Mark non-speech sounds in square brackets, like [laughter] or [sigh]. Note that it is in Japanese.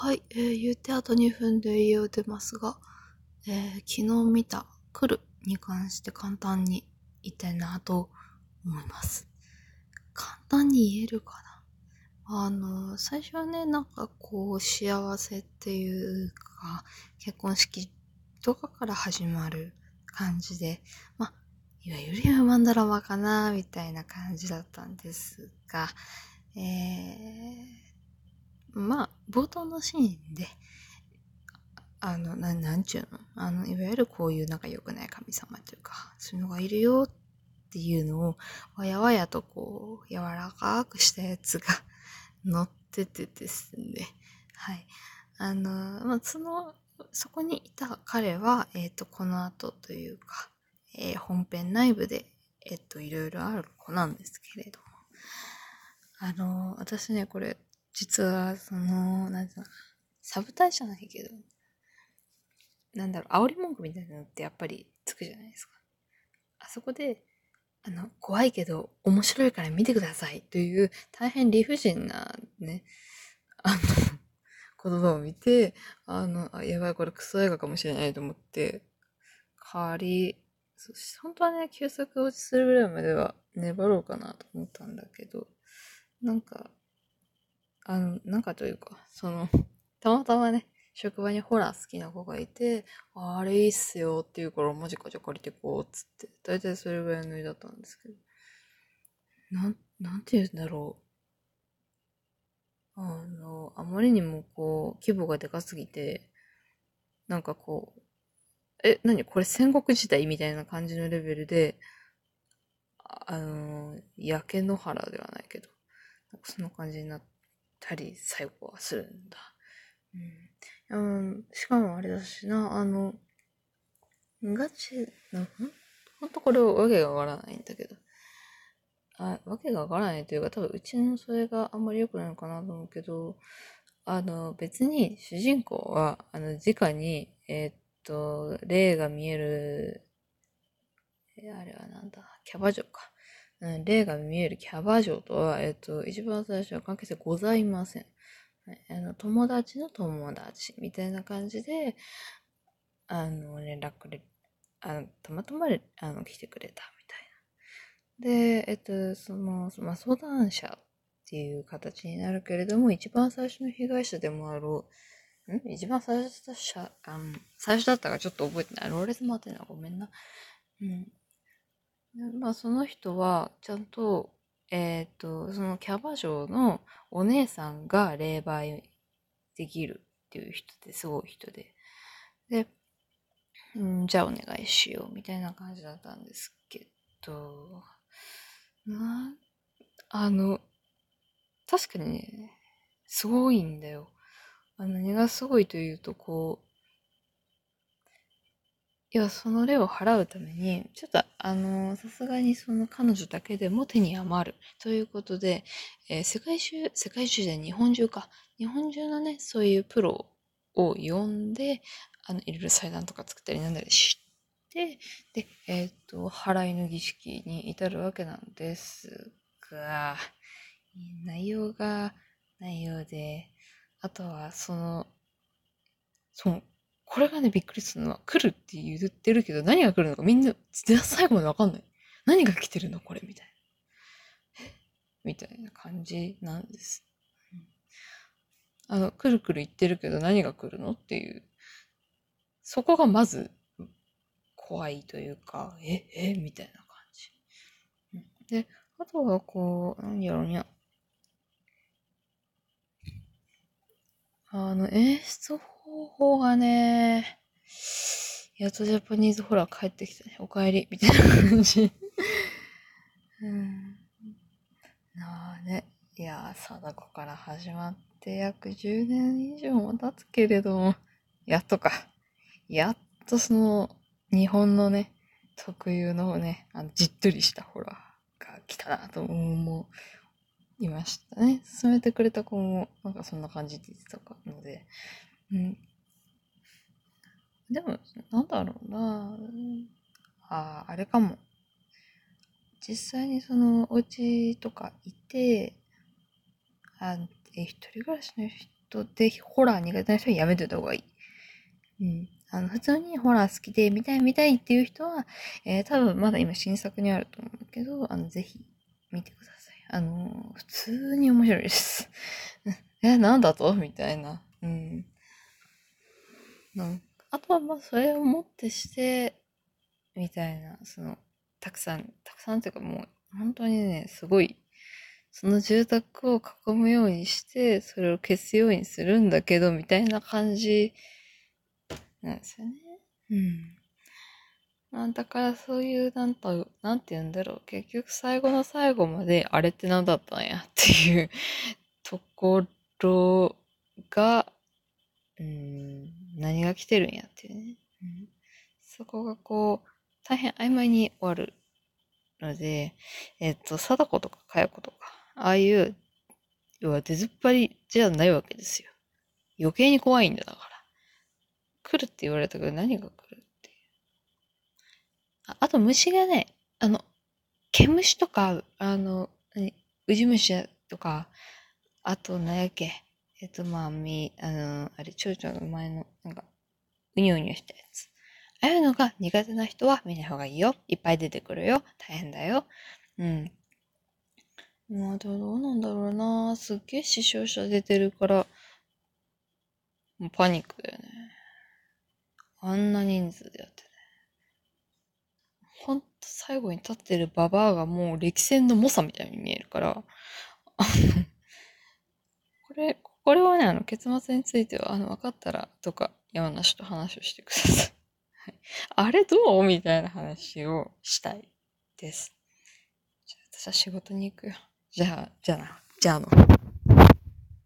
はい、えー、言ってあと2分で家を出ますが、えー、昨日見た来るに関して簡単に言いたいなと思います。簡単に言えるかな？あの、最初はね、なんかこう、幸せっていうか、結婚式とかから始まる感じで、まあ、いわゆるマンドラマかな、みたいな感じだったんですが、えー、まあ、冒頭のシーンで、あの、ななんちゅうの？あの、いわゆるこういう仲良くない神様というか、そういうのがいるよっていうのを、わやわやとこう、柔らかくしたやつが [laughs] 乗っててですね。はい。あの、まあ、その、そこにいた彼は、えっ、ー、と、この後というか、えー、本編内部で、えっ、ー、と、いろいろある子なんですけれども。あの、私ね、これ、実は、その、なんていうの、サブタイじゃないけど、なんだろう、煽り文句みたいなのってやっぱりつくじゃないですか。あそこで、あの、怖いけど面白いから見てくださいという大変理不尽なね、あの、言葉を見て、あの、あやばい、これクソ映画かもしれないと思って、代わり、本当はね、休息落ちするぐらいまでは粘ろうかなと思ったんだけど、なんか、あの、なんかというか、その、[laughs] たまたまね、職場にホラー好きな子がいて、あれいいっすよって言うからマジかじゃ借りてこうっつって、大体それぐらいの絵だったんですけど、なん、なんて言うんだろう。あの、あまりにもこう、規模がでかすぎて、なんかこう、え、何？これ戦国時代みたいな感じのレベルで、あの、焼け野原ではないけど、なんかそんな感じになってたり、最後はするんだ。うん。うん、しかもあれだしな、あの、ガチ、なほんとこれわけがわからないんだけど。あ、わけがわからないというか、多分うちのそれがあんまり良くないのかなと思うけど、あの、別に主人公は、あの、直に、えー、っと、霊が見える、あれはなんだ、キャバ嬢か。うん、霊が見えるキャバ嬢とは、えっと、一番最初は関係性ございません。あの友達の友達みたいな感じで、あの、連絡で、あの、たまたまあの来てくれたみたいな。で、えっと、その、まあ、相談者っていう形になるけれども、一番最初の被害者でもある、ん？一番最初だったあの最初だったかちょっと覚えてない。ローレス・マーティナごめんな。うん。まあ、その人は、ちゃんと、えっ、ー、と、そのキャバ嬢のお姉さんが霊媒できるっていう人ですごい人で。で、んじゃあお願いしようみたいな感じだったんですけど、な、あの、確かにね、すごいんだよ。あ、何がすごいというと、こう、いや、その例を払うために、ちょっと、あの、さすがにその彼女だけでも手に余る。ということで、えー、世界中、世界中で日本中か。日本中のね、そういうプロを呼んで、あの、いろいろ祭壇とか作ったりなんだりして、で、えっ、と、払いの儀式に至るわけなんですが、内容が内容で、あとは、その、その、これがね、びっくりするのは、来るって言ってるけど、何が来るのかみんな、最後までわかんない。何が来てるのこれみたいな。みたいな感じなんです。あの、くるくる言ってるけど何が来るのっていう。そこがまず、怖いというか、え、え、みたいな感じ。で、あとはこう、何やろにゃ。あの、演出方法がね、やっとジャパニーズホラー帰ってきたね。お帰り。みたいな感じ。うん。なあね。いや貞子から始まって約10年以上も経つけれども、やっとか。やっとその、日本のね、特有のね、あの、じっとりしたホラーが来たなと思いましたね。進めてくれた子も、なんかそんな感じで言ってたので、うん。でも、なんだろうなああ、あれかも。実際にそのお家とかいて、あえ、一人暮らしの人で、ホラー苦手な人はやめといた方がいい。うん。あの、普通にホラー好きで見たい見たいっていう人は、えー、多分まだ今新作にあると思うけど、あの、ぜひ見てください。あの、普通に面白いです。[laughs] え、なんだと？みたいな。うん。なんあとはまあそれをもってして、みたいな、その、たくさん、たくさんっていうかもう、本当にね、すごい、その住宅を囲むようにして、それを消すようにするんだけど、みたいな感じなんですよね。うん。なんだからそういう、なんと、なんて言うんだろう。結局最後の最後まで、あれって何だったんやっていうところが、うん、何が来てるんやっていうね。うん、そこがこう、大変曖昧に終わるので、えっと、貞子とかかや子とか、ああいう、要は出ずっぱりじゃないわけですよ。余計に怖いんだだから。来るって言われたけど何が来るっていう。ああと虫がね、あの、毛虫とか、あの、何、ウジ虫とか、あと、何やっけ、えっと、まあ、み、あの、あれ、蝶々の前の、なんか、うにゅうにゅしたやつ。ああいうのが苦手な人は見ない方がいいよ。いっぱい出てくるよ。大変だよ。うん。まあ、どうなんだろうな。すっげえ死傷者出てるから、もうパニックだよね。あんな人数でやってね。ほんと最後に立ってるババアがもう歴戦の猛者みたいに見えるから、[laughs] これ、これはね、あの、結末については、あの、分かったら、とか、山梨と話をしてください。あれどうみたいな話をしたいです。じゃあ私は仕事に行くよ。じゃあ、じゃあな。じゃあの。